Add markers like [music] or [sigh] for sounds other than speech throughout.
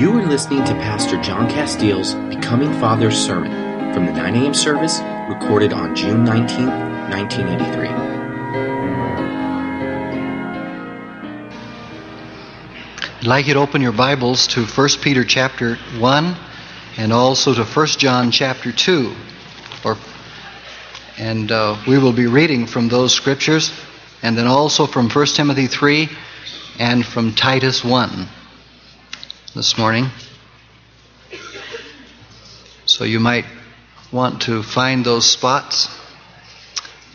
You are listening to Pastor John Castile's Becoming Father sermon from the 9 a.m. service recorded on June 19, 1983. I'd like you to open your Bibles to 1 Peter chapter 1 and also to 1 John chapter 2. Or, and uh, we will be reading from those scriptures and then also from 1 Timothy 3 and from Titus 1 this morning. So you might want to find those spots.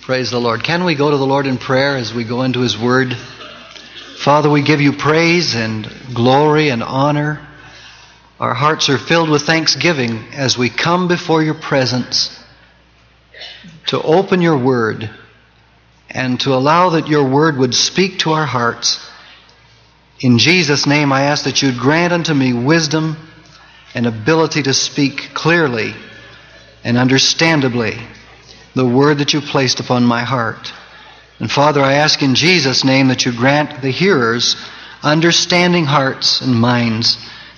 Praise the Lord. Can we go to the Lord in prayer as we go into His Word? Father, we give you praise and glory and honor. Our hearts are filled with thanksgiving as we come before your presence to open your Word and to allow that your Word would speak to our hearts in Jesus' name, I ask that you'd grant unto me wisdom and ability to speak clearly and understandably the word that you placed upon my heart. And Father, I ask in Jesus' name that you grant the hearers understanding hearts and minds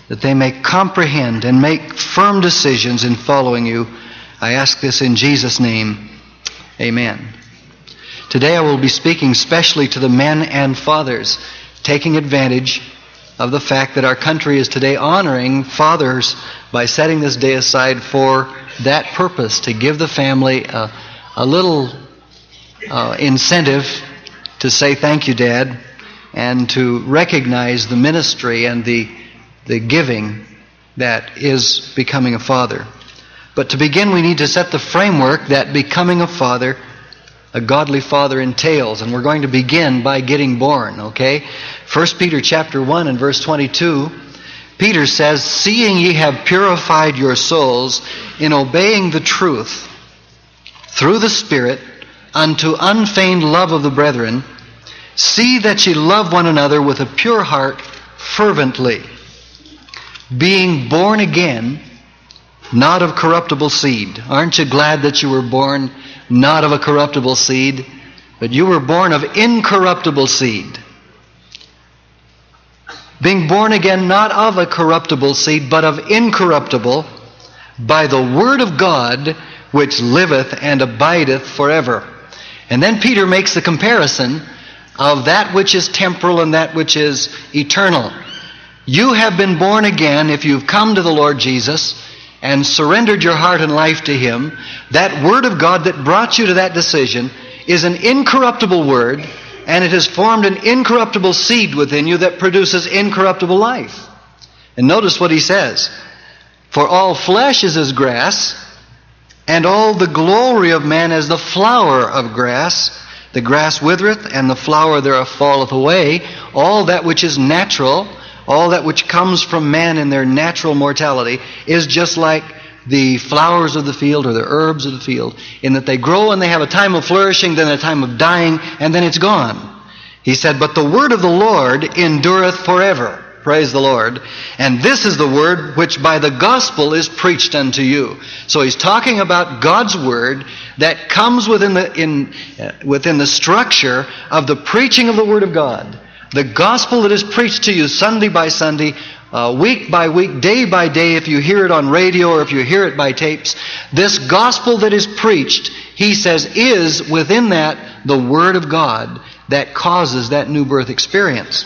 that they may comprehend and make firm decisions in following you. I ask this in Jesus' name. Amen. Today I will be speaking specially to the men and fathers taking advantage of the fact that our country is today honoring fathers by setting this day aside for that purpose to give the family a, a little uh, incentive to say thank you, Dad, and to recognize the ministry and the, the giving that is becoming a father. But to begin, we need to set the framework that becoming a father a godly father entails. And we're going to begin by getting born, okay? 1 Peter chapter 1 and verse 22, Peter says, Seeing ye have purified your souls in obeying the truth through the Spirit unto unfeigned love of the brethren, see that ye love one another with a pure heart fervently, being born again, not of corruptible seed. Aren't you glad that you were born not of a corruptible seed, but you were born of incorruptible seed. Being born again not of a corruptible seed, but of incorruptible, by the word of God, which liveth and abideth forever. And then Peter makes the comparison of that which is temporal and that which is eternal. You have been born again if you've come to the Lord Jesus and surrendered your heart and life to Him, that Word of God that brought you to that decision is an incorruptible Word, and it has formed an incorruptible seed within you that produces incorruptible life. And notice what He says For all flesh is as grass, and all the glory of man as the flower of grass. The grass withereth, and the flower thereof falleth away. All that which is natural all that which comes from man in their natural mortality is just like the flowers of the field or the herbs of the field, in that they grow and they have a time of flourishing, then a time of dying, and then it's gone. He said, But the word of the Lord endureth forever. Praise the Lord. And this is the word which by the gospel is preached unto you. So he's talking about God's word that comes within the, in, uh, within the structure of the preaching of the word of God. The gospel that is preached to you Sunday by Sunday, uh, week by week, day by day, if you hear it on radio or if you hear it by tapes, this gospel that is preached, he says, is within that the Word of God that causes that new birth experience.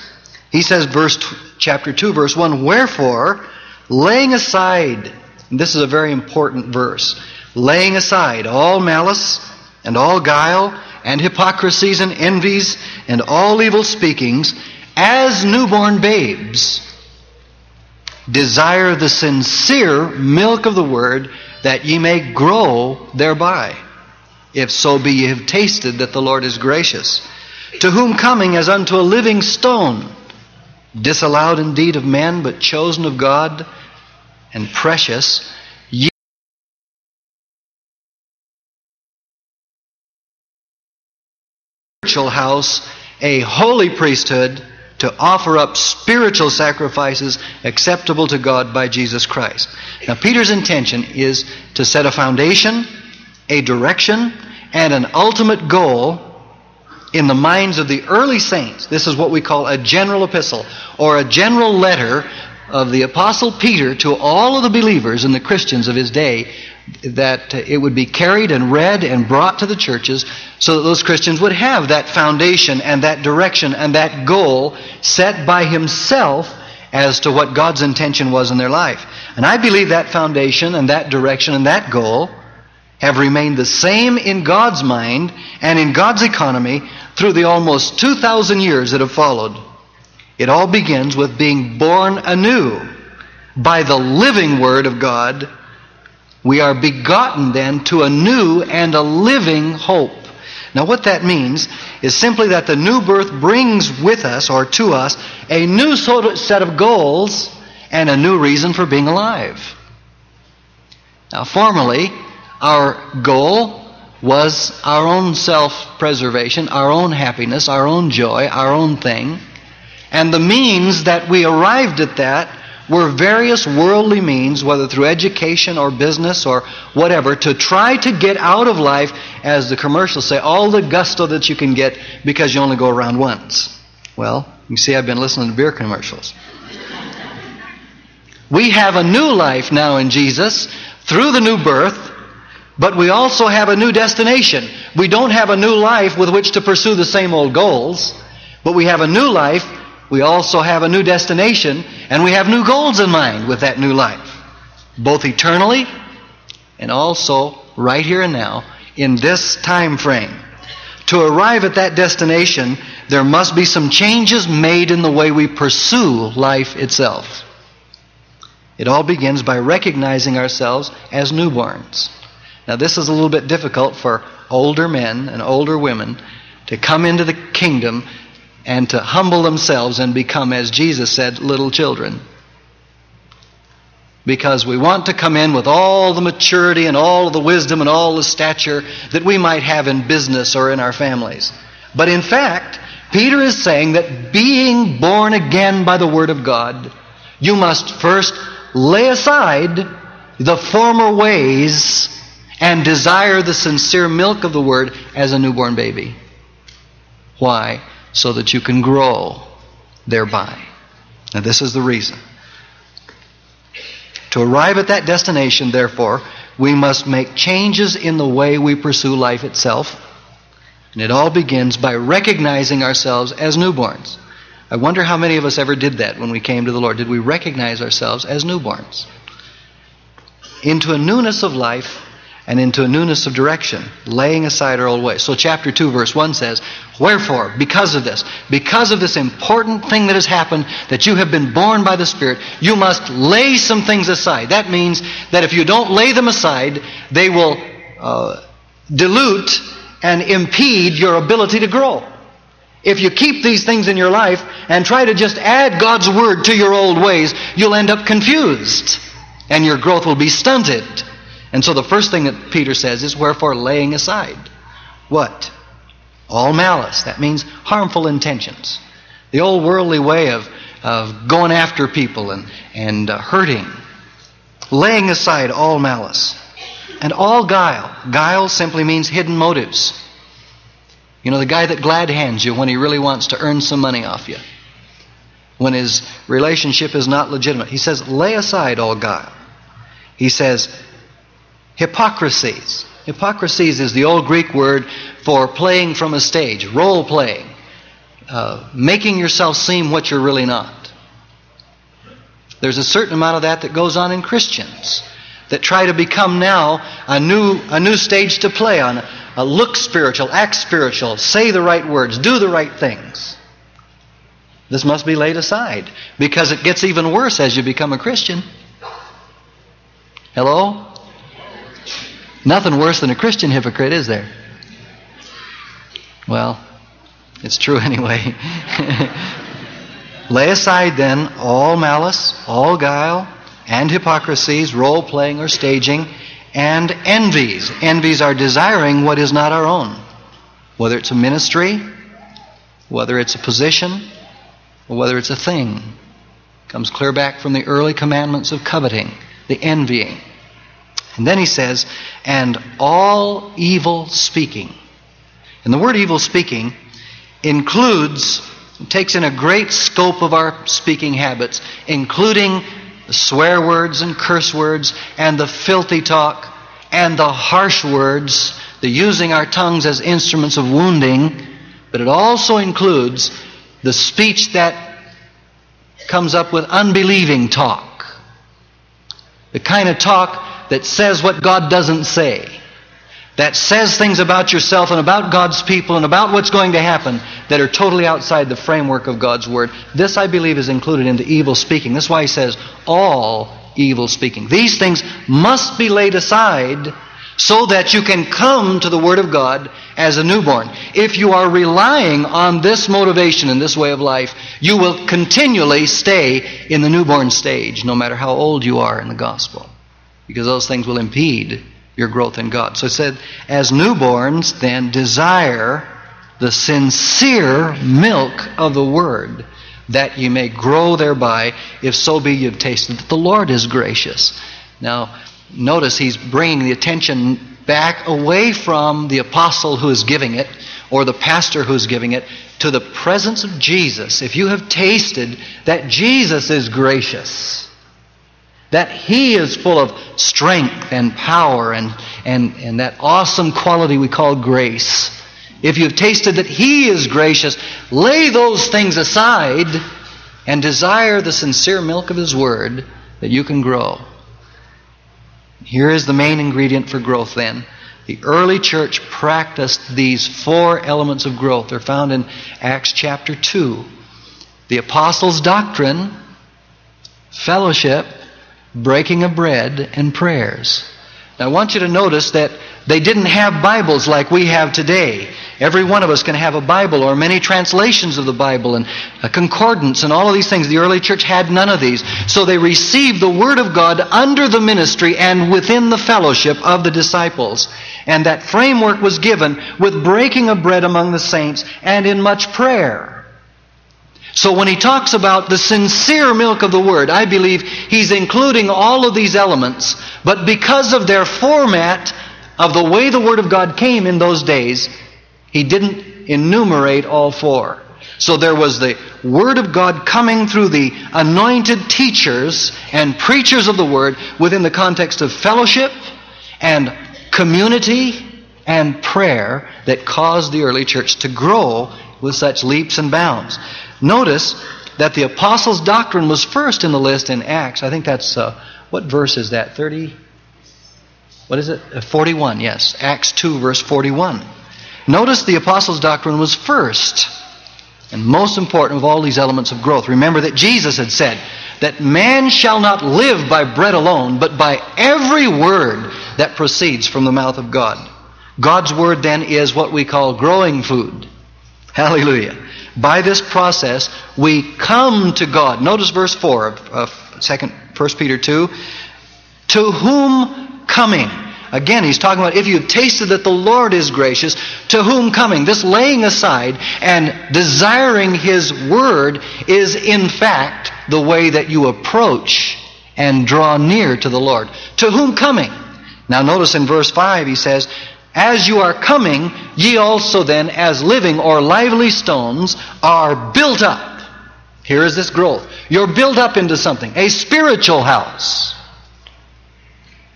He says, verse chapter 2, verse 1, Wherefore, laying aside, this is a very important verse, laying aside all malice and all guile and hypocrisies and envies and all evil speakings, as newborn babes, desire the sincere milk of the word that ye may grow thereby. If so be ye have tasted that the Lord is gracious. To whom coming as unto a living stone, disallowed indeed of men, but chosen of God and precious, spiritual house, a holy priesthood, to offer up spiritual sacrifices acceptable to God by Jesus Christ. Now, Peter's intention is to set a foundation, a direction, and an ultimate goal in the minds of the early saints. This is what we call a general epistle or a general letter of the Apostle Peter to all of the believers and the Christians of his day that it would be carried and read and brought to the churches so that those Christians would have that foundation and that direction and that goal set by himself as to what God's intention was in their life. And I believe that foundation and that direction and that goal have remained the same in God's mind and in God's economy through the almost 2,000 years that have followed. It all begins with being born anew by the living Word of God. We are begotten then to a new and a living hope. Now, what that means is simply that the new birth brings with us or to us a new set of goals and a new reason for being alive. Now, formerly, our goal was our own self preservation, our own happiness, our own joy, our own thing. And the means that we arrived at that were various worldly means, whether through education or business or whatever, to try to get out of life, as the commercials say, all the gusto that you can get because you only go around once. Well, you see, I've been listening to beer commercials. We have a new life now in Jesus through the new birth, but we also have a new destination. We don't have a new life with which to pursue the same old goals, but we have a new life we also have a new destination and we have new goals in mind with that new life, both eternally and also right here and now in this time frame. To arrive at that destination, there must be some changes made in the way we pursue life itself. It all begins by recognizing ourselves as newborns. Now, this is a little bit difficult for older men and older women to come into the kingdom and to humble themselves and become, as Jesus said, little children. Because we want to come in with all the maturity and all the wisdom and all the stature that we might have in business or in our families. But in fact, Peter is saying that being born again by the Word of God, you must first lay aside the former ways and desire the sincere milk of the Word as a newborn baby. Why? So that you can grow thereby. Now, this is the reason. To arrive at that destination, therefore, we must make changes in the way we pursue life itself. And it all begins by recognizing ourselves as newborns. I wonder how many of us ever did that when we came to the Lord. Did we recognize ourselves as newborns? Into a newness of life and into a newness of direction, laying aside our old ways. So, chapter 2, verse 1 says, Wherefore, because of this, because of this important thing that has happened, that you have been born by the Spirit, you must lay some things aside. That means that if you don't lay them aside, they will uh, dilute and impede your ability to grow. If you keep these things in your life and try to just add God's Word to your old ways, you'll end up confused and your growth will be stunted. And so the first thing that Peter says is, wherefore laying aside. What? All malice. That means harmful intentions. The old worldly way of, of going after people and, and uh, hurting. Laying aside all malice. And all guile. Guile simply means hidden motives. You know, the guy that glad hands you when he really wants to earn some money off you. When his relationship is not legitimate. He says, lay aside all guile. He says, hypocrisies. Hypocrisies is the old Greek word for playing from a stage, role playing, uh, making yourself seem what you're really not. There's a certain amount of that that goes on in Christians that try to become now a new, a new stage to play on. Look spiritual, act spiritual, say the right words, do the right things. This must be laid aside because it gets even worse as you become a Christian. Hello? Nothing worse than a Christian hypocrite, is there? Well, it's true [laughs] anyway. [laughs] Lay aside then all malice, all guile, and hypocrisies, role playing or staging, and envies. Envies are desiring what is not our own, whether it's a ministry, whether it's a position, or whether it's a thing. Comes clear back from the early commandments of coveting, the envying. And then he says, and all evil speaking. And the word evil speaking includes takes in a great scope of our speaking habits, including the swear words and curse words and the filthy talk and the harsh words, the using our tongues as instruments of wounding, but it also includes the speech that comes up with unbelieving talk. The kind of talk that says what God doesn't say. That says things about yourself and about God's people and about what's going to happen that are totally outside the framework of God's Word. This, I believe, is included in the evil speaking. That's why he says all evil speaking. These things must be laid aside so that you can come to the Word of God as a newborn. If you are relying on this motivation and this way of life, you will continually stay in the newborn stage, no matter how old you are in the gospel, because those things will impede your growth in God. So it said, as newborns, then desire the sincere milk of the Word, that you may grow thereby, if so be you've tasted that the Lord is gracious. Now, notice he's bringing the attention back away from the apostle who is giving it or the pastor who is giving it to the presence of Jesus. If you have tasted that Jesus is gracious, that He is full of strength and power and, and, and that awesome quality we call grace, if you've tasted that He is gracious, lay those things aside and desire the sincere milk of His Word that you can grow. Here is the main ingredient for growth then. The early church practiced these four elements of growth. They're found in Acts chapter 2. The apostles' doctrine, fellowship, breaking of bread, and prayers. Now, I want you to notice that they didn't have Bibles like we have today. Every one of us can have a Bible or many translations of the Bible and a concordance and all of these things. The early church had none of these. So they received the Word of God under the ministry and within the fellowship of the disciples. And that framework was given with breaking of bread among the saints and in much prayer. So when he talks about the sincere milk of the Word, I believe he's including all of these elements, but because of their format of the way the Word of God came in those days, he didn't enumerate all four. So there was the Word of God coming through the anointed teachers and preachers of the Word within the context of fellowship and community and prayer that caused the early church to grow with such leaps and bounds. Notice that the apostles' doctrine was first in the list in Acts. I think that's, uh, what verse is that? 30? What is it? Uh, 41, yes. Acts 2, verse 41. Notice the apostles' doctrine was first and most important of all these elements of growth. Remember that Jesus had said that man shall not live by bread alone, but by every word that proceeds from the mouth of God. God's word then is what we call growing food. Hallelujah. By this process, we come to God. Notice verse 4 of, of 2, 1 Peter 2. To whom coming? Again, he's talking about if you've tasted that the Lord is gracious, to whom coming? This laying aside and desiring his word is in fact the way that you approach and draw near to the Lord. To whom coming? Now notice in verse 5 he says, As you are coming, ye also then, as living or lively stones, are built up. Here is this growth. You're built up into something, a spiritual house.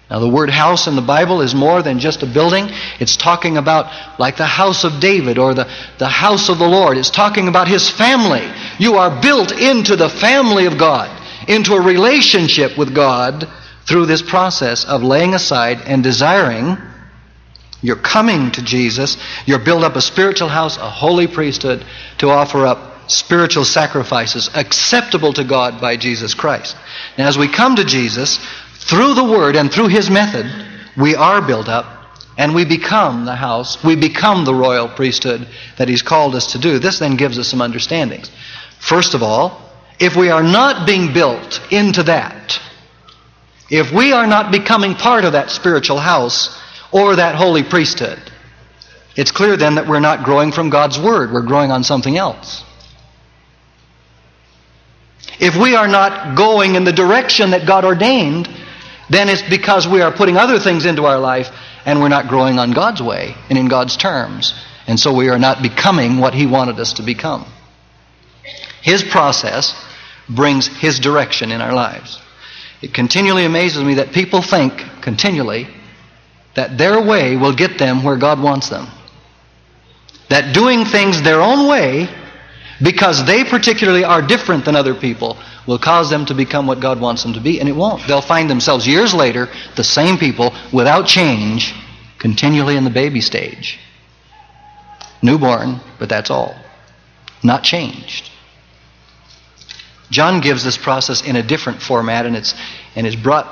Now, the word house in the Bible is more than just a building. It's talking about like the house of David or the, the house of the Lord. It's talking about his family. You are built into the family of God, into a relationship with God through this process of laying aside and desiring. You're coming to Jesus. You're build up a spiritual house, a holy priesthood to offer up spiritual sacrifices acceptable to God by Jesus Christ. Now, as we come to Jesus, through the Word and through His method, we are built up and we become the house, we become the royal priesthood that He's called us to do. This then gives us some understandings. First of all, if we are not being built into that, if we are not becoming part of that spiritual house or that holy priesthood, it's clear then that we're not growing from God's Word. We're growing on something else. If we are not going in the direction that God ordained, then it's because we are putting other things into our life and we're not growing on God's way and in God's terms. And so we are not becoming what He wanted us to become. His process brings His direction in our lives. It continually amazes me that people think, continually, that their way will get them where God wants them. That doing things their own way, because they particularly are different than other people, will cause them to become what God wants them to be, and it won't. They'll find themselves years later, the same people, without change, continually in the baby stage. Newborn, but that's all. Not changed. John gives this process in a different format, and it's, and it's brought,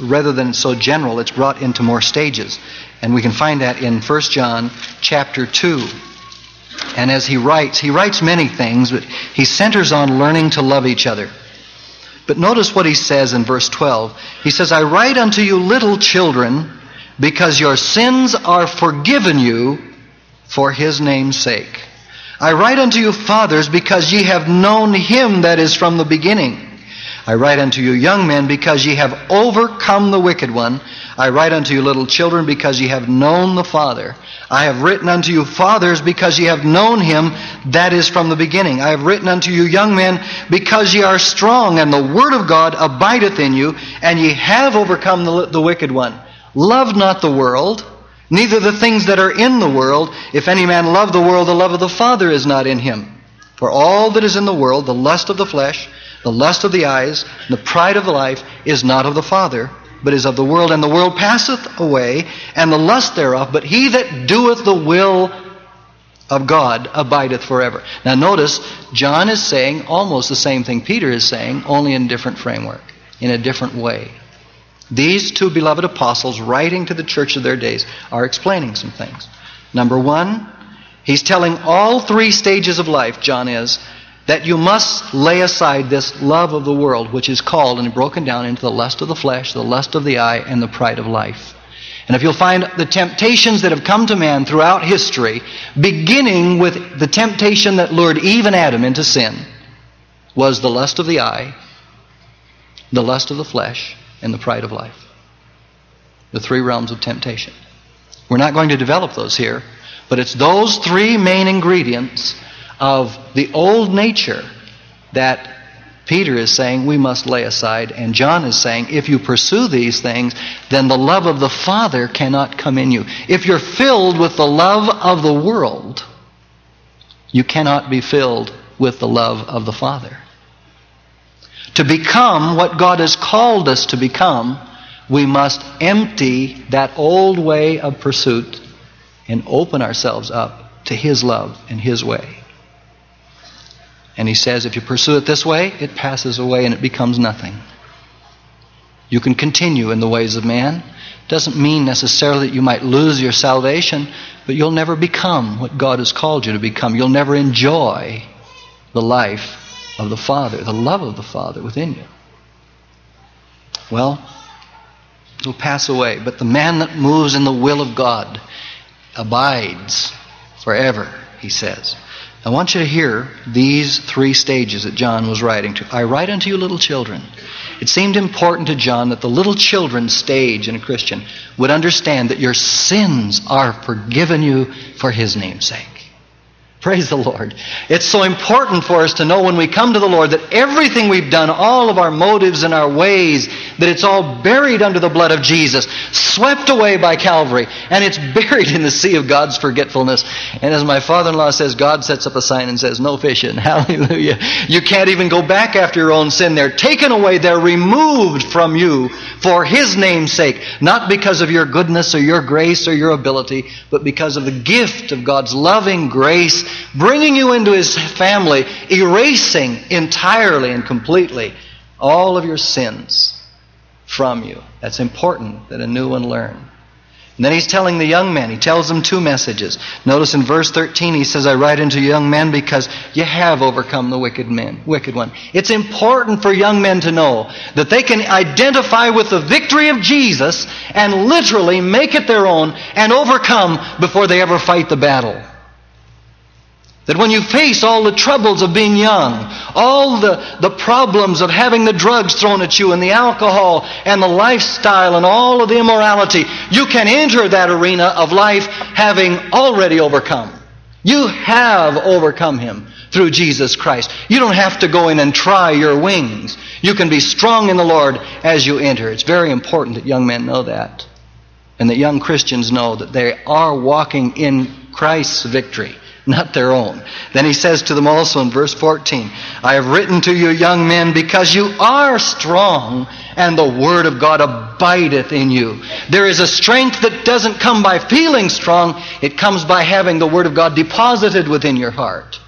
rather than so general, it's brought into more stages. And we can find that in 1 John chapter 2. And as he writes, he writes many things, but he centers on learning to love each other. But notice what he says in verse 12. He says, I write unto you little children, because your sins are forgiven you for his name's sake. I write unto you, fathers, because ye have known him that is from the beginning. I write unto you, young men, because ye have overcome the wicked one. I write unto you, little children, because ye have known the Father. I have written unto you, fathers, because ye have known him that is from the beginning. I have written unto you, young men, because ye are strong, and the word of God abideth in you, and ye have overcome the, the wicked one. Love not the world Neither the things that are in the world. If any man love the world, the love of the Father is not in him. For all that is in the world, the lust of the flesh, the lust of the eyes, and the pride of the life, is not of the Father, but is of the world. And the world passeth away, and the lust thereof. But he that doeth the will of God abideth forever. Now notice, John is saying almost the same thing Peter is saying, only in a different framework, in a different way. These two beloved apostles, writing to the church of their days, are explaining some things. Number one, he's telling all three stages of life, John is, that you must lay aside this love of the world, which is called and broken down into the lust of the flesh, the lust of the eye, and the pride of life. And if you'll find the temptations that have come to man throughout history, beginning with the temptation that lured Eve and Adam into sin, was the lust of the eye, the lust of the flesh, and the pride of life. The three realms of temptation. We're not going to develop those here, but it's those three main ingredients of the old nature that Peter is saying we must lay aside, and John is saying if you pursue these things, then the love of the Father cannot come in you. If you're filled with the love of the world, you cannot be filled with the love of the Father. To become what God has called us to become, we must empty that old way of pursuit and open ourselves up to His love and His way. And He says, if you pursue it this way, it passes away and it becomes nothing. You can continue in the ways of man. Doesn't mean necessarily that you might lose your salvation, but you'll never become what God has called you to become. You'll never enjoy the life of the Father, the love of the Father within you. Well, it'll pass away, but the man that moves in the will of God abides forever, he says. I want you to hear these three stages that John was writing to. I write unto you little children. It seemed important to John that the little children stage in a Christian would understand that your sins are forgiven you for his name's sake. Praise the Lord. It's so important for us to know when we come to the Lord that everything we've done, all of our motives and our ways, that it's all buried under the blood of Jesus, swept away by Calvary, and it's [laughs] buried in the sea of God's forgetfulness. And as my father-in-law says, God sets up a sign and says, no fishing. [laughs] Hallelujah. You can't even go back after your own sin. They're taken away. They're removed from you for His name's sake. Not because of your goodness or your grace or your ability, but because of the gift of God's loving grace bringing you into his family, erasing entirely and completely all of your sins from you. That's important that a new one learn. And then he's telling the young men, he tells them two messages. Notice in verse 13 he says, I write unto young men because you have overcome the wicked men, wicked one. It's important for young men to know that they can identify with the victory of Jesus and literally make it their own and overcome before they ever fight the battle. That when you face all the troubles of being young, all the, the problems of having the drugs thrown at you and the alcohol and the lifestyle and all of the immorality, you can enter that arena of life having already overcome. You have overcome him through Jesus Christ. You don't have to go in and try your wings. You can be strong in the Lord as you enter. It's very important that young men know that. And that young Christians know that they are walking in Christ's victory, not their own. Then he says to them also in verse 14, I have written to you, young men, because you are strong, and the word of God abideth in you. There is a strength that doesn't come by feeling strong, it comes by having the word of God deposited within your heart.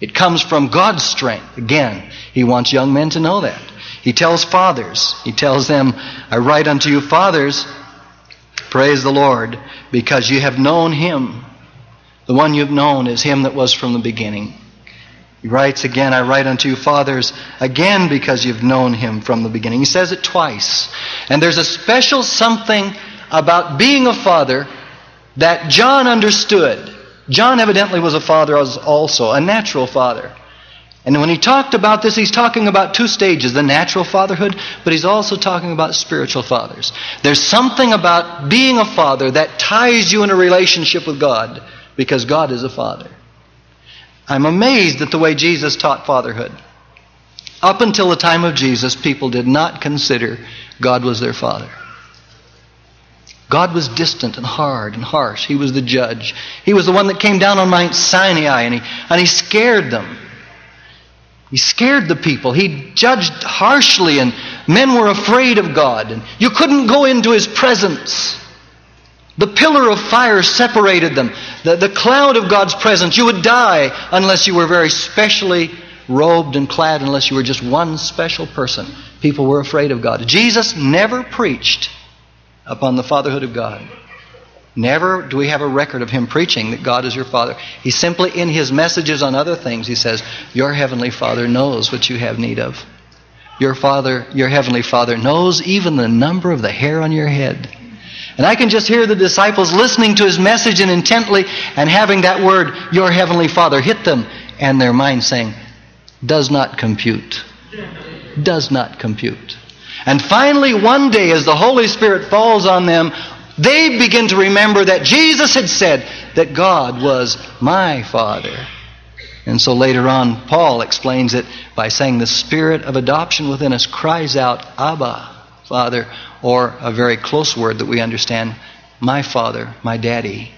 It comes from God's strength. Again, he wants young men to know that. He tells fathers, he tells them, I write unto you, fathers, praise the Lord, because you have known him. The one you've known is him that was from the beginning. He writes again, I write unto you, fathers, again because you've known him from the beginning. He says it twice. And there's a special something about being a father that John understood. John evidently was a father also, a natural father. And when he talked about this, he's talking about two stages the natural fatherhood, but he's also talking about spiritual fathers. There's something about being a father that ties you in a relationship with God because God is a father. I'm amazed at the way Jesus taught fatherhood. Up until the time of Jesus, people did not consider God was their father. God was distant and hard and harsh. He was the judge. He was the one that came down on Mount Sinai and he, and he scared them. He scared the people. He judged harshly and men were afraid of God. And you couldn't go into his presence. The pillar of fire separated them. The, the cloud of God's presence. You would die unless you were very specially robed and clad, unless you were just one special person. People were afraid of God. Jesus never preached upon the fatherhood of God. Never do we have a record of him preaching that God is your Father. He simply, in his messages on other things, he says, Your heavenly Father knows what you have need of. Your Father, your heavenly Father knows even the number of the hair on your head. And I can just hear the disciples listening to his message and intently and having that word, your heavenly Father, hit them and their mind saying, does not compute. Does not compute. And finally, one day, as the Holy Spirit falls on them, they begin to remember that Jesus had said that God was my Father. And so later on, Paul explains it by saying the spirit of adoption within us cries out, Abba, Father, or a very close word that we understand, my Father, my Daddy.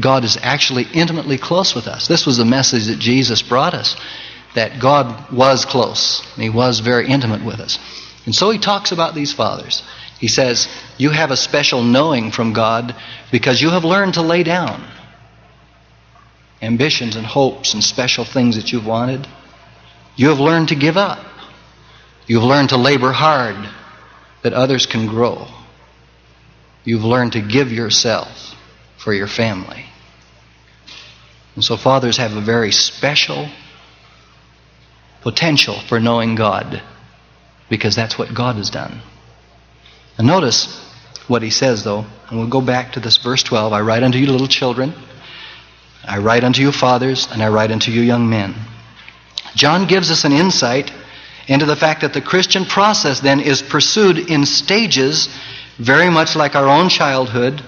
God is actually intimately close with us. This was the message that Jesus brought us, that God was close. He was very intimate with us. And so he talks about these fathers. He says, You have a special knowing from God because you have learned to lay down ambitions and hopes and special things that you've wanted. You have learned to give up. You've learned to labor hard that others can grow. You've learned to give yourself for your family. And so, fathers have a very special potential for knowing God because that's what God has done. And notice what he says, though, and we'll go back to this verse 12 I write unto you, little children, I write unto you, fathers, and I write unto you, young men. John gives us an insight into the fact that the Christian process then is pursued in stages, very much like our own childhood,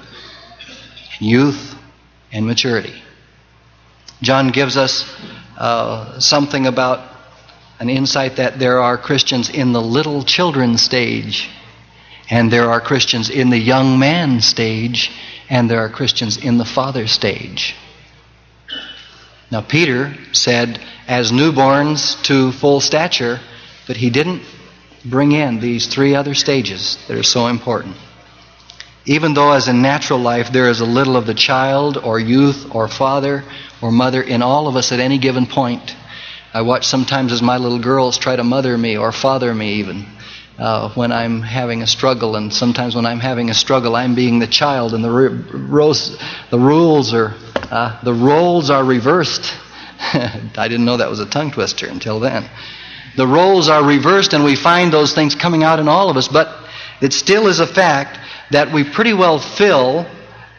youth, and maturity. John gives us uh, something about an insight that there are Christians in the little children stage, and there are Christians in the young man stage, and there are Christians in the father stage. Now, Peter said, as newborns to full stature, but he didn't bring in these three other stages that are so important. Even though, as in natural life, there is a little of the child or youth or father or mother in all of us at any given point, I watch sometimes as my little girls try to mother me or father me even uh, when I'm having a struggle, and sometimes when I'm having a struggle, I'm being the child, and the the rules are uh, the roles are reversed. [laughs] I didn't know that was a tongue twister until then. The roles are reversed, and we find those things coming out in all of us. But it still is a fact that we pretty well fill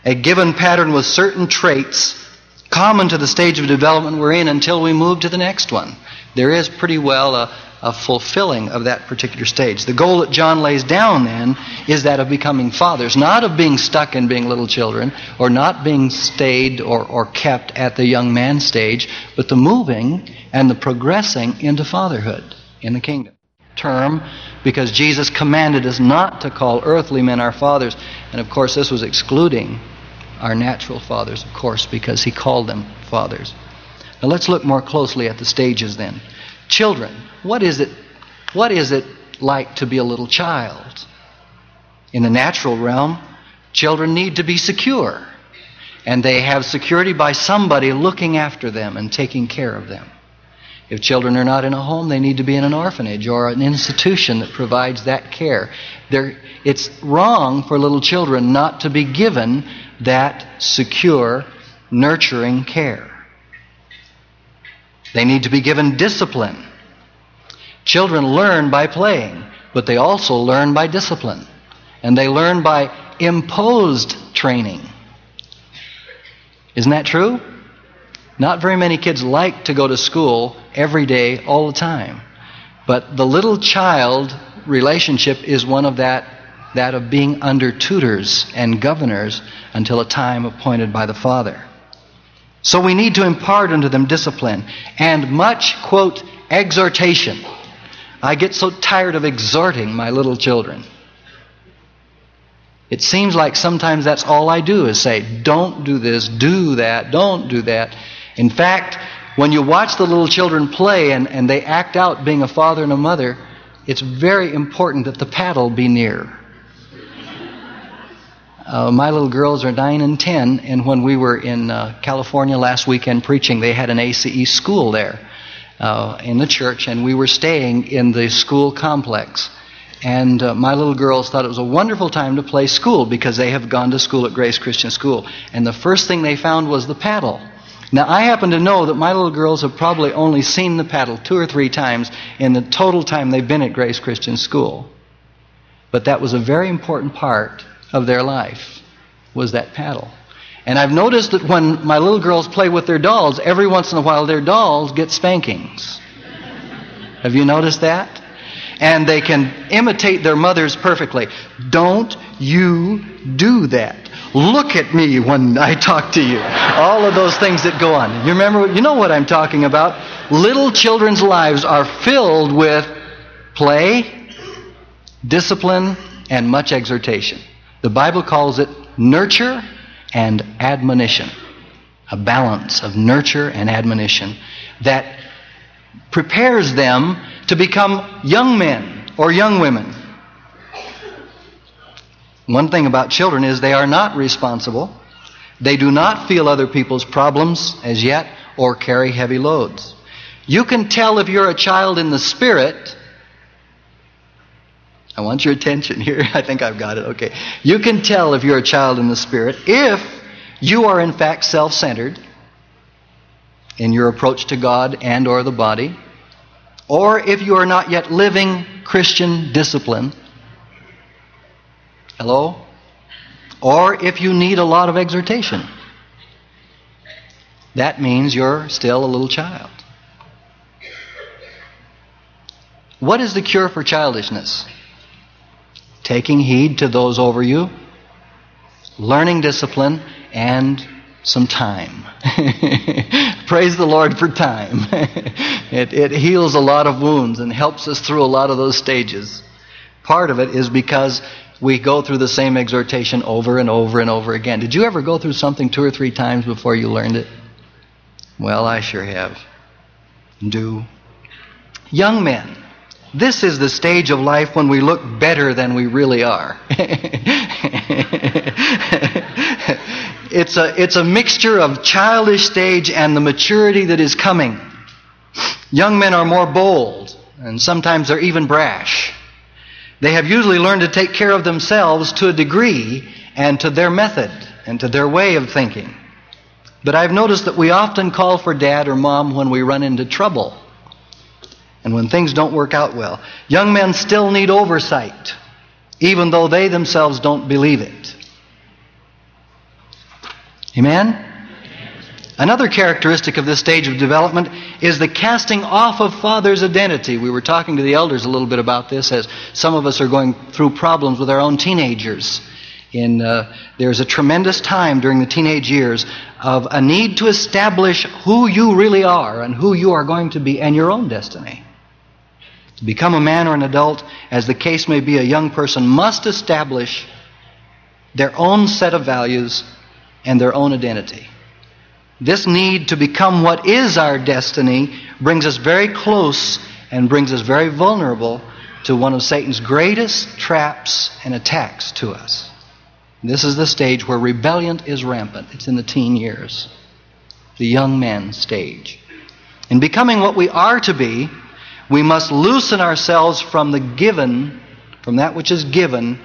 a given pattern with certain traits common to the stage of development we're in until we move to the next one. There is pretty well a, of fulfilling of that particular stage. The goal that John lays down then is that of becoming fathers, not of being stuck in being little children or not being stayed or, or kept at the young man stage, but the moving and the progressing into fatherhood in the kingdom. Term because Jesus commanded us not to call earthly men our fathers. And of course, this was excluding our natural fathers, of course, because he called them fathers. Now let's look more closely at the stages then. Children, what is it what is it like to be a little child? In the natural realm, children need to be secure. And they have security by somebody looking after them and taking care of them. If children are not in a home, they need to be in an orphanage or an institution that provides that care. They're, it's wrong for little children not to be given that secure, nurturing care. They need to be given discipline. Children learn by playing, but they also learn by discipline. And they learn by imposed training. Isn't that true? Not very many kids like to go to school every day, all the time. But the little child relationship is one of that, that of being under tutors and governors until a time appointed by the Father. So we need to impart unto them discipline and much, quote, exhortation. I get so tired of exhorting my little children. It seems like sometimes that's all I do is say, don't do this, do that, don't do that. In fact, when you watch the little children play and, and they act out being a father and a mother, it's very important that the paddle be near. Uh, my little girls are 9 and 10, and when we were in uh, California last weekend preaching, they had an ACE school there uh, in the church, and we were staying in the school complex. And uh, my little girls thought it was a wonderful time to play school because they have gone to school at Grace Christian School. And the first thing they found was the paddle. Now, I happen to know that my little girls have probably only seen the paddle two or three times in the total time they've been at Grace Christian School. But that was a very important part of their life was that paddle. And I've noticed that when my little girls play with their dolls, every once in a while their dolls get spankings. Have you noticed that? And they can imitate their mothers perfectly. Don't you do that. Look at me when I talk to you. All of those things that go on. You remember, you know what I'm talking about. Little children's lives are filled with play, discipline, and much exhortation. The Bible calls it nurture and admonition. A balance of nurture and admonition that prepares them to become young men or young women. One thing about children is they are not responsible. They do not feel other people's problems as yet or carry heavy loads. You can tell if you're a child in the spirit I want your attention [laughs] here. I think I've got it. Okay. You can tell if you're a child in the Spirit if you are in fact self-centered in your approach to God and or the body, or if you are not yet living Christian discipline. Hello? Or if you need a lot of exhortation. That means you're still a little child. What is the cure for childishness? Taking heed to those over you, learning discipline, and some time. [laughs] Praise the Lord for time. [laughs] it, it heals a lot of wounds and helps us through a lot of those stages. Part of it is because we go through the same exhortation over and over and over again. Did you ever go through something two or three times before you learned it? Well, I sure have. Do. Young men, this is the stage of life when we look better than we really are. [laughs] it's, a, it's a mixture of childish stage and the maturity that is coming. Young men are more bold, and sometimes they're even brash. They have usually learned to take care of themselves to a degree and to their method and to their way of thinking. But I've noticed that we often call for dad or mom when we run into trouble and when things don't work out well. Young men still need oversight, even though they themselves don't believe it. Amen? Another characteristic of this stage of development is the casting off of father's identity. We were talking to the elders a little bit about this as some of us are going through problems with our own teenagers. In, uh, there's a tremendous time during the teenage years of a need to establish who you really are and who you are going to be and your own destiny. To become a man or an adult, as the case may be, a young person must establish their own set of values and their own identity. This need to become what is our destiny brings us very close and brings us very vulnerable to one of Satan's greatest traps and attacks to us. This is the stage where rebellion is rampant. It's in the teen years, the young man stage. In becoming what we are to be, we must loosen ourselves from the given, from that which is given,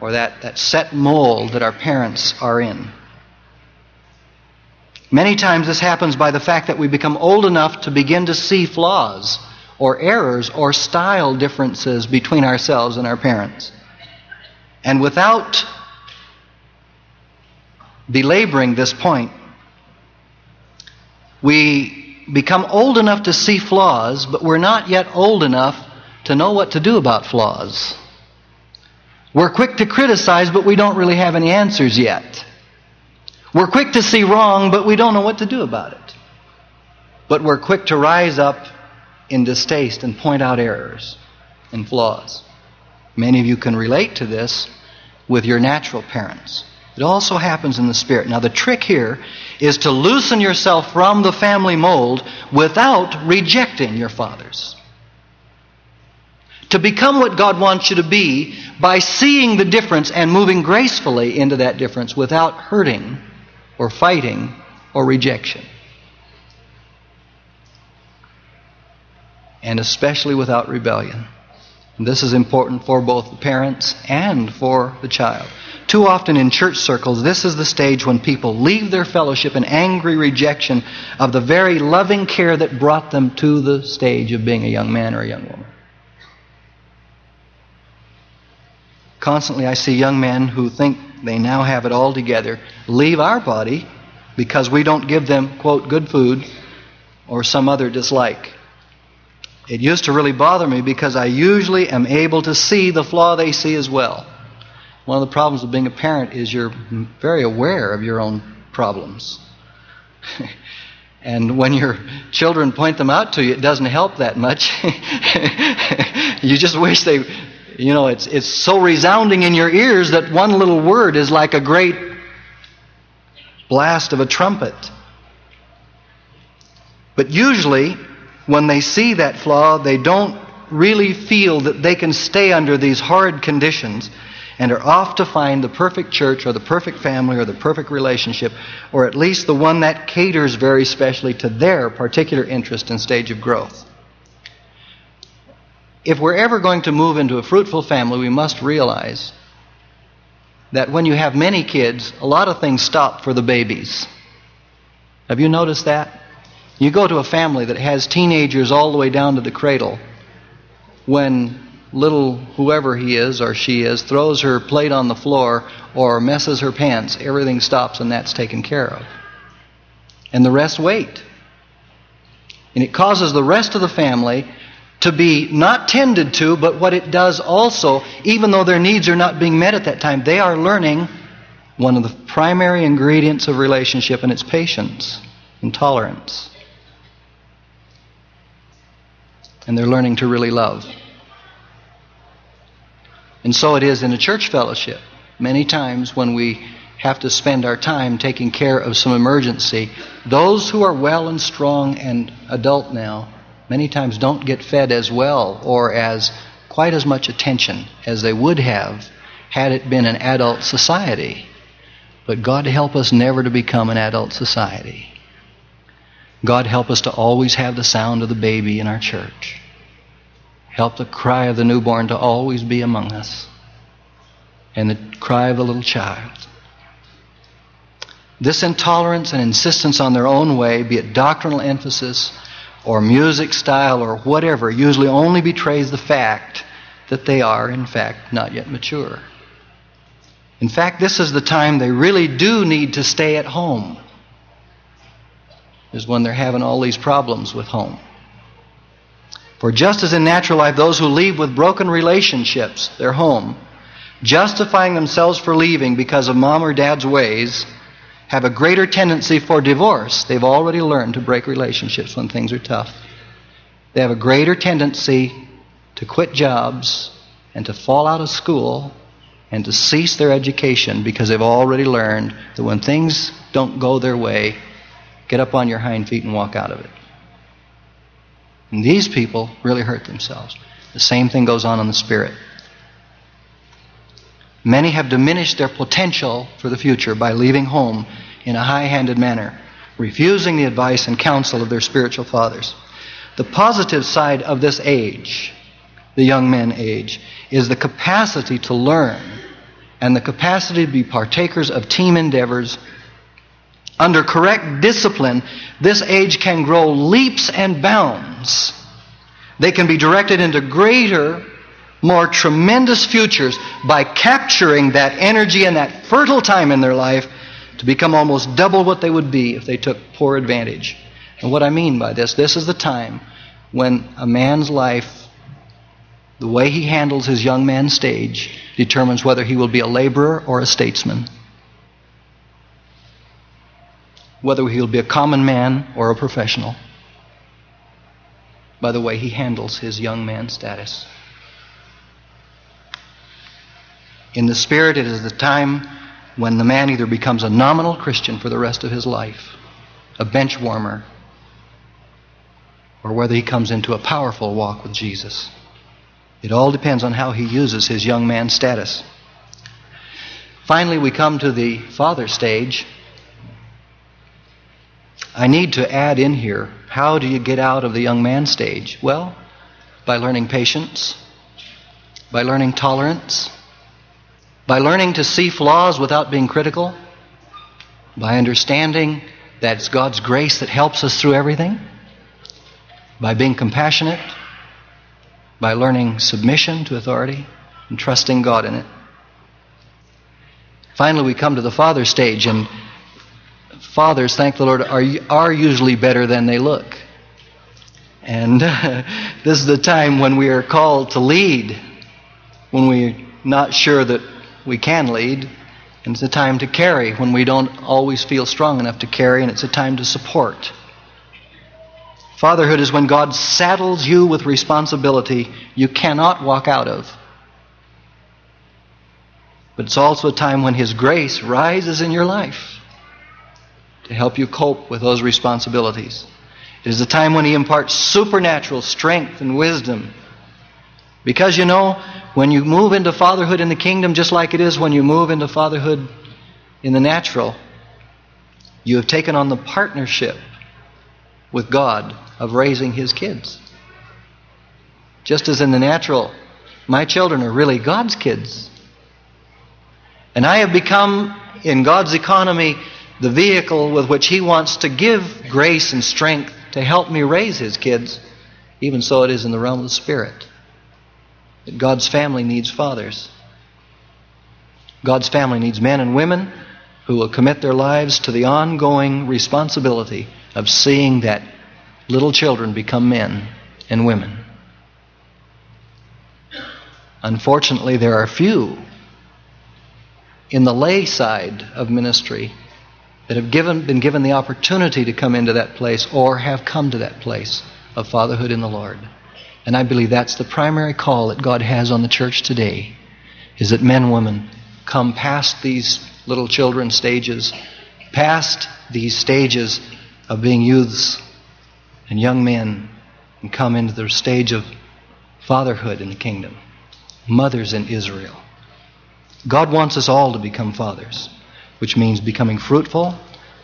or that, that set mold that our parents are in. Many times this happens by the fact that we become old enough to begin to see flaws or errors or style differences between ourselves and our parents. And without belaboring this point, we become old enough to see flaws, but we're not yet old enough to know what to do about flaws. We're quick to criticize, but we don't really have any answers yet. We're quick to see wrong, but we don't know what to do about it. But we're quick to rise up in distaste and point out errors and flaws. Many of you can relate to this with your natural parents. It also happens in the spirit. Now, the trick here is to loosen yourself from the family mold without rejecting your fathers. To become what God wants you to be by seeing the difference and moving gracefully into that difference without hurting or fighting or rejection. And especially without rebellion. This is important for both the parents and for the child. Too often in church circles, this is the stage when people leave their fellowship in angry rejection of the very loving care that brought them to the stage of being a young man or a young woman. Constantly, I see young men who think they now have it all together, leave our body because we don't give them, quote, good food or some other dislike. It used to really bother me because I usually am able to see the flaw they see as well. One of the problems of being a parent is you're very aware of your own problems. [laughs] and when your children point them out to you, it doesn't help that much. [laughs] you just wish they you know, it's, it's so resounding in your ears that one little word is like a great blast of a trumpet. But usually, when they see that flaw, they don't really feel that they can stay under these hard conditions and are off to find the perfect church or the perfect family or the perfect relationship, or at least the one that caters very specially to their particular interest and stage of growth if we're ever going to move into a fruitful family, we must realize that when you have many kids, a lot of things stop for the babies. Have you noticed that? You go to a family that has teenagers all the way down to the cradle. When little whoever he is or she is throws her plate on the floor or messes her pants, everything stops and that's taken care of. And the rest wait. And it causes the rest of the family to be not tended to, but what it does also, even though their needs are not being met at that time, they are learning one of the primary ingredients of relationship, and it's patience and tolerance. And they're learning to really love. And so it is in a church fellowship. Many times when we have to spend our time taking care of some emergency, those who are well and strong and adult now many times don't get fed as well or as quite as much attention as they would have had it been an adult society. But God help us never to become an adult society. God help us to always have the sound of the baby in our church. Help the cry of the newborn to always be among us. And the cry of the little child. This intolerance and insistence on their own way, be it doctrinal emphasis or music style or whatever usually only betrays the fact that they are, in fact, not yet mature. In fact, this is the time they really do need to stay at home. is when they're having all these problems with home. For just as in natural life, those who leave with broken relationships, their home, justifying themselves for leaving because of mom or dad's ways, have a greater tendency for divorce. They've already learned to break relationships when things are tough. They have a greater tendency to quit jobs and to fall out of school and to cease their education because they've already learned that when things don't go their way, get up on your hind feet and walk out of it. And these people really hurt themselves. The same thing goes on in the spirit. Many have diminished their potential for the future by leaving home in a high handed manner, refusing the advice and counsel of their spiritual fathers. The positive side of this age, the young men age, is the capacity to learn and the capacity to be partakers of team endeavors. Under correct discipline, this age can grow leaps and bounds. They can be directed into greater more tremendous futures by capturing that energy and that fertile time in their life to become almost double what they would be if they took poor advantage. And what I mean by this, this is the time when a man's life, the way he handles his young man stage, determines whether he will be a laborer or a statesman. Whether he will be a common man or a professional. By the way he handles his young man status. In the Spirit, it is the time when the man either becomes a nominal Christian for the rest of his life, a bench warmer, or whether he comes into a powerful walk with Jesus. It all depends on how he uses his young man status. Finally, we come to the father stage. I need to add in here how do you get out of the young man stage? Well, by learning patience, by learning tolerance, by learning to see flaws without being critical, by understanding that it's God's grace that helps us through everything, by being compassionate, by learning submission to authority and trusting God in it. Finally, we come to the father stage, and fathers, thank the Lord, are, are usually better than they look. And [laughs] this is the time when we are called to lead, when we're not sure that we can lead. And it's a time to carry when we don't always feel strong enough to carry, and it's a time to support. Fatherhood is when God saddles you with responsibility you cannot walk out of. But it's also a time when His grace rises in your life to help you cope with those responsibilities. It is a time when He imparts supernatural strength and wisdom because you know, when you move into fatherhood in the kingdom, just like it is when you move into fatherhood in the natural, you have taken on the partnership with God of raising His kids. Just as in the natural, my children are really God's kids. And I have become, in God's economy, the vehicle with which He wants to give grace and strength to help me raise His kids. Even so, it is in the realm of the Spirit that God's family needs fathers. God's family needs men and women who will commit their lives to the ongoing responsibility of seeing that little children become men and women. Unfortunately, there are few in the lay side of ministry that have given, been given the opportunity to come into that place or have come to that place of fatherhood in the Lord. And I believe that's the primary call that God has on the church today is that men women come past these little children stages, past these stages of being youths and young men, and come into the stage of fatherhood in the kingdom, mothers in Israel. God wants us all to become fathers, which means becoming fruitful,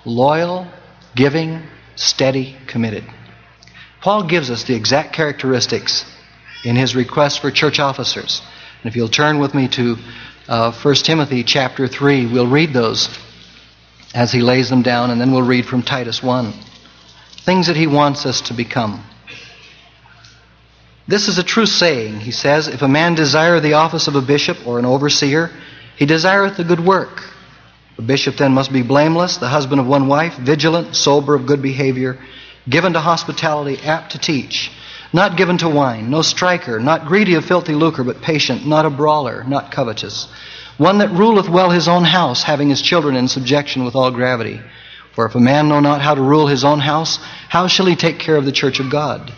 loyal, giving, steady, committed. Paul gives us the exact characteristics in his request for church officers. And if you'll turn with me to uh, 1 Timothy chapter 3, we'll read those as he lays them down, and then we'll read from Titus 1. Things that he wants us to become. This is a true saying, he says, if a man desire the office of a bishop or an overseer, he desireth a good work. A bishop then must be blameless, the husband of one wife, vigilant, sober, of good behavior, given to hospitality, apt to teach, not given to wine, no striker, not greedy of filthy lucre, but patient, not a brawler, not covetous. One that ruleth well his own house, having his children in subjection with all gravity. For if a man know not how to rule his own house, how shall he take care of the church of God?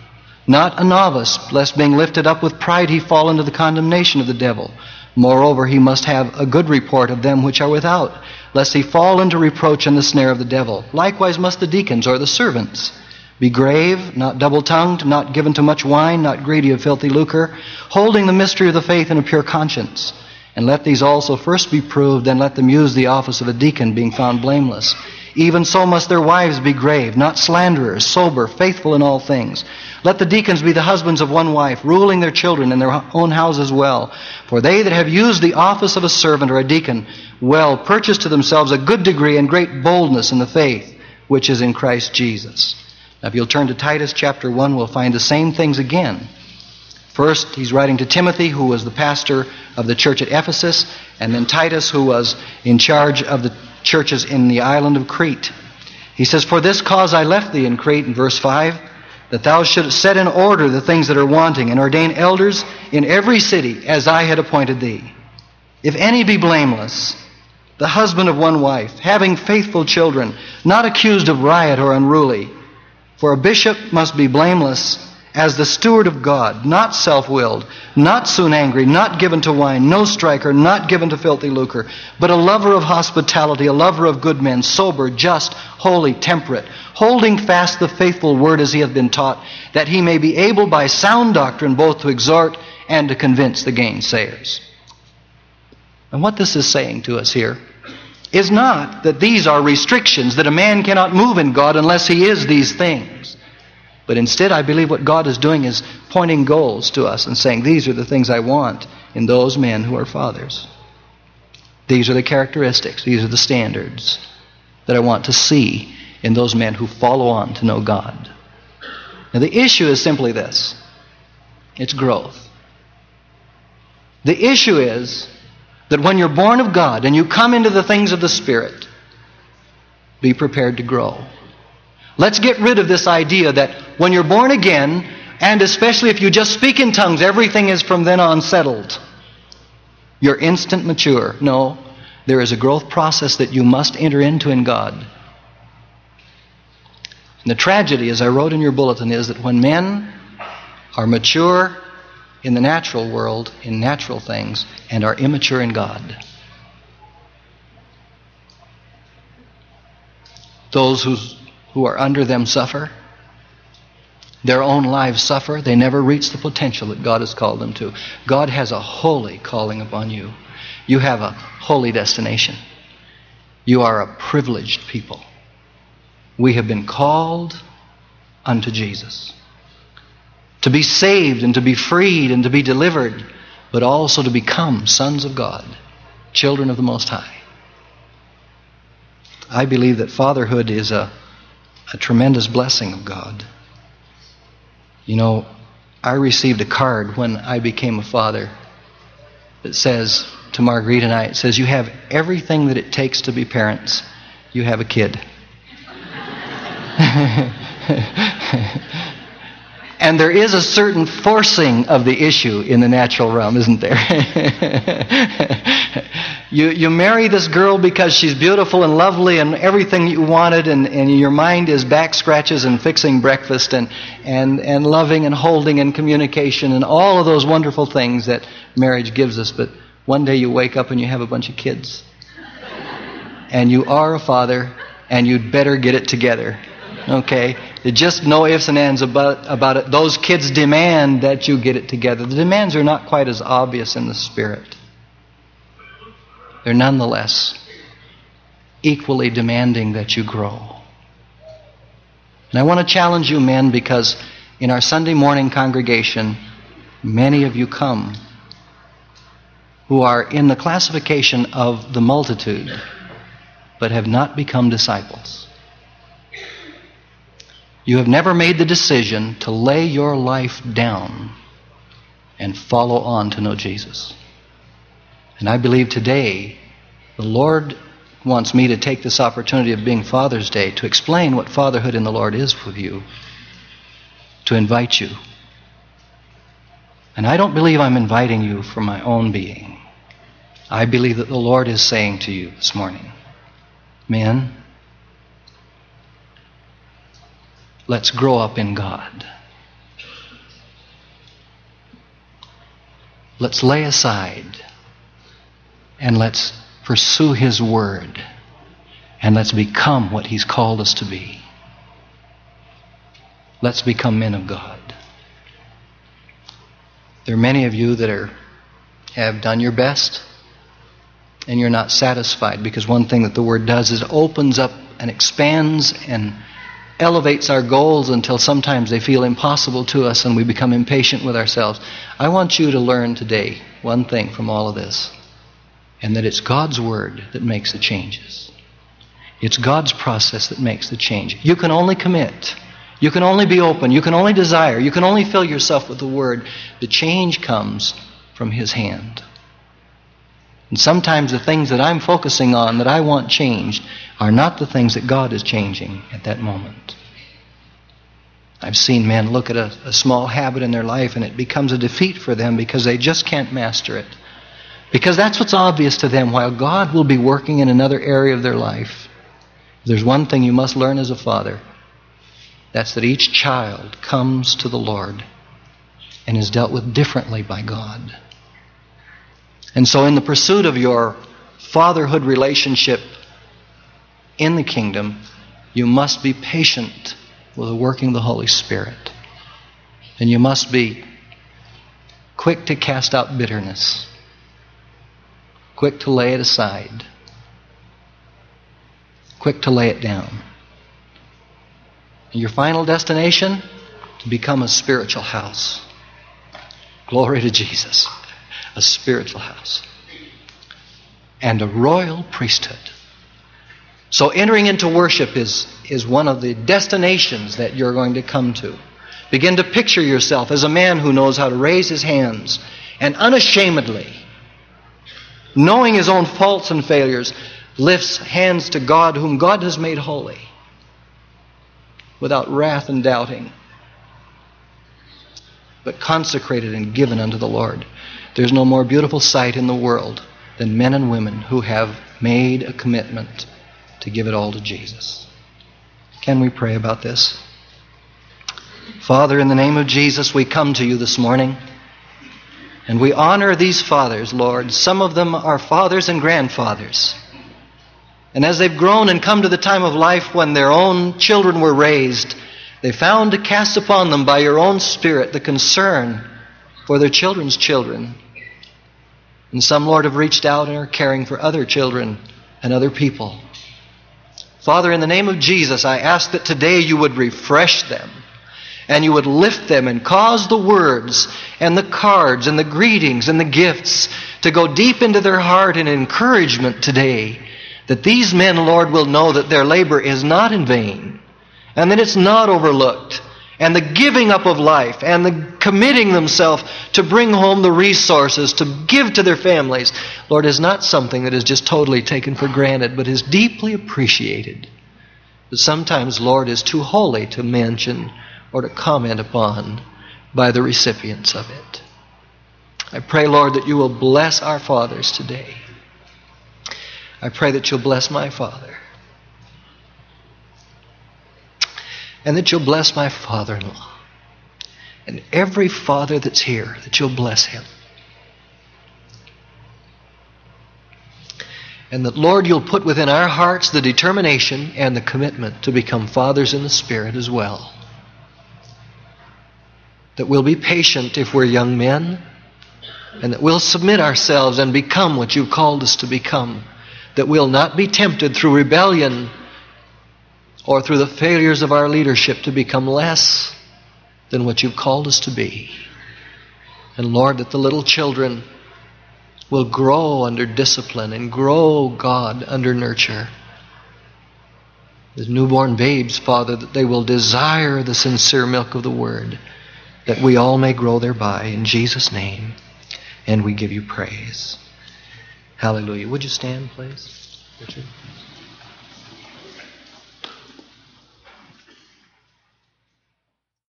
Not a novice, lest being lifted up with pride he fall into the condemnation of the devil. Moreover, he must have a good report of them which are without, lest he fall into reproach and the snare of the devil. Likewise must the deacons or the servants be grave, not double tongued, not given to much wine, not greedy of filthy lucre, holding the mystery of the faith in a pure conscience. And let these also first be proved, then let them use the office of a deacon, being found blameless. Even so must their wives be grave, not slanderers, sober, faithful in all things. Let the deacons be the husbands of one wife, ruling their children and their own houses well. For they that have used the office of a servant or a deacon well purchase to themselves a good degree and great boldness in the faith which is in Christ Jesus. Now, if you'll turn to Titus chapter 1, we'll find the same things again. First, he's writing to Timothy, who was the pastor of the church at Ephesus, and then Titus, who was in charge of the churches in the island of Crete. He says, For this cause I left thee in Crete, in verse 5, that thou shouldst set in order the things that are wanting, and ordain elders in every city, as I had appointed thee. If any be blameless, the husband of one wife, having faithful children, not accused of riot or unruly, for a bishop must be blameless as the steward of God, not self willed, not soon angry, not given to wine, no striker, not given to filthy lucre, but a lover of hospitality, a lover of good men, sober, just, holy, temperate, holding fast the faithful word as he hath been taught, that he may be able by sound doctrine both to exhort and to convince the gainsayers. And what this is saying to us here is not that these are restrictions, that a man cannot move in God unless he is these things. But instead, I believe what God is doing is pointing goals to us and saying, These are the things I want in those men who are fathers. These are the characteristics, these are the standards that I want to see in those men who follow on to know God. Now, the issue is simply this it's growth. The issue is that when you're born of God and you come into the things of the Spirit, be prepared to grow. Let's get rid of this idea that when you're born again, and especially if you just speak in tongues, everything is from then on settled. You're instant mature. No, there is a growth process that you must enter into in God. And the tragedy, as I wrote in your bulletin, is that when men are mature in the natural world, in natural things, and are immature in God, those whose who are under them suffer. Their own lives suffer. They never reach the potential that God has called them to. God has a holy calling upon you. You have a holy destination. You are a privileged people. We have been called unto Jesus. To be saved and to be freed and to be delivered, but also to become sons of God, children of the Most High. I believe that fatherhood is a a tremendous blessing of God. You know, I received a card when I became a father that says to Marguerite and I, it says, You have everything that it takes to be parents. You have a kid. [laughs] and there is a certain forcing of the issue in the natural realm, isn't there? [laughs] You, you marry this girl because she's beautiful and lovely and everything you wanted, and, and your mind is back scratches and fixing breakfast and, and, and loving and holding and communication and all of those wonderful things that marriage gives us. But one day you wake up and you have a bunch of kids. And you are a father, and you'd better get it together. Okay? There's just no ifs and ands about, about it. Those kids demand that you get it together. The demands are not quite as obvious in the spirit they're nonetheless equally demanding that you grow. And I want to challenge you, men, because in our Sunday morning congregation, many of you come who are in the classification of the multitude, but have not become disciples. You have never made the decision to lay your life down and follow on to know Jesus. And I believe today the Lord wants me to take this opportunity of being Father's Day to explain what fatherhood in the Lord is with you, to invite you. And I don't believe I'm inviting you for my own being. I believe that the Lord is saying to you this morning, men, let's grow up in God. Let's lay aside and let's pursue His Word and let's become what He's called us to be. Let's become men of God. There are many of you that are, have done your best and you're not satisfied because one thing that the Word does is opens up and expands and elevates our goals until sometimes they feel impossible to us and we become impatient with ourselves. I want you to learn today one thing from all of this, and that it's God's Word that makes the changes. It's God's process that makes the change. You can only commit. You can only be open. You can only desire. You can only fill yourself with the Word. The change comes from His hand. And sometimes the things that I'm focusing on that I want changed are not the things that God is changing at that moment. I've seen men look at a, a, small habit in their life and it becomes a defeat for them because they just can't master it. Because that's what's obvious to them while God will be working in another area of their life. There's one thing you must learn as a father that's that each child comes to the Lord and is dealt with differently by God. And so, in the pursuit of your fatherhood relationship in the kingdom, you must be patient with the working of the Holy Spirit. And you must be quick to cast out bitterness, quick to lay it aside, quick to lay it down. And your final destination? To become a spiritual house. Glory to Jesus a spiritual house, and a royal priesthood. So entering into worship is, is one of the destinations that you're going to come to. Begin to picture yourself as a man who knows how to raise his hands and unashamedly, knowing his own faults and failures, lifts hands to God whom God has made holy without wrath and doubting, but consecrated and given unto the Lord. There's no more beautiful sight in the world than men and women who have made a commitment to give it all to Jesus. Can we pray about this? Father, in the name of Jesus, we come to you this morning. And we honor these fathers, Lord. Some of them are fathers and grandfathers. And as they've grown and come to the time of life when their own children were raised, they found to cast upon them by your own Spirit the concern for their children's children. And some, Lord, have reached out and are caring for other children and other people. Father, in the name of Jesus, I ask that today you would refresh them and you would lift them and cause the words and the cards and the greetings and the gifts to go deep into their heart in encouragement today. That these men, Lord, will know that their labor is not in vain and that it's not overlooked and the giving up of life and the committing themselves to bring home the resources to give to their families, Lord, is not something that is just totally taken for granted, but is deeply appreciated. But sometimes, Lord, is too holy to mention or to comment upon by the recipients of it. I pray, Lord, that you will bless our fathers today. I pray that you'll bless my father. And that you'll bless my father in law. And every father that's here, that you'll bless him. And that, Lord, you'll put within our hearts the determination and the commitment to become fathers in the Spirit as well. That we'll be patient if we're young men, and that we'll submit ourselves and become what you've called us to become. That we'll not be tempted through rebellion or through the failures of our leadership to become less than what you've called us to be. And Lord, that the little children will grow under discipline and grow, God, under nurture. The newborn babes, Father, that they will desire the sincere milk of the Word, that we all may grow thereby. In Jesus' name. And we give you praise. Hallelujah. Would you stand, please? Richard?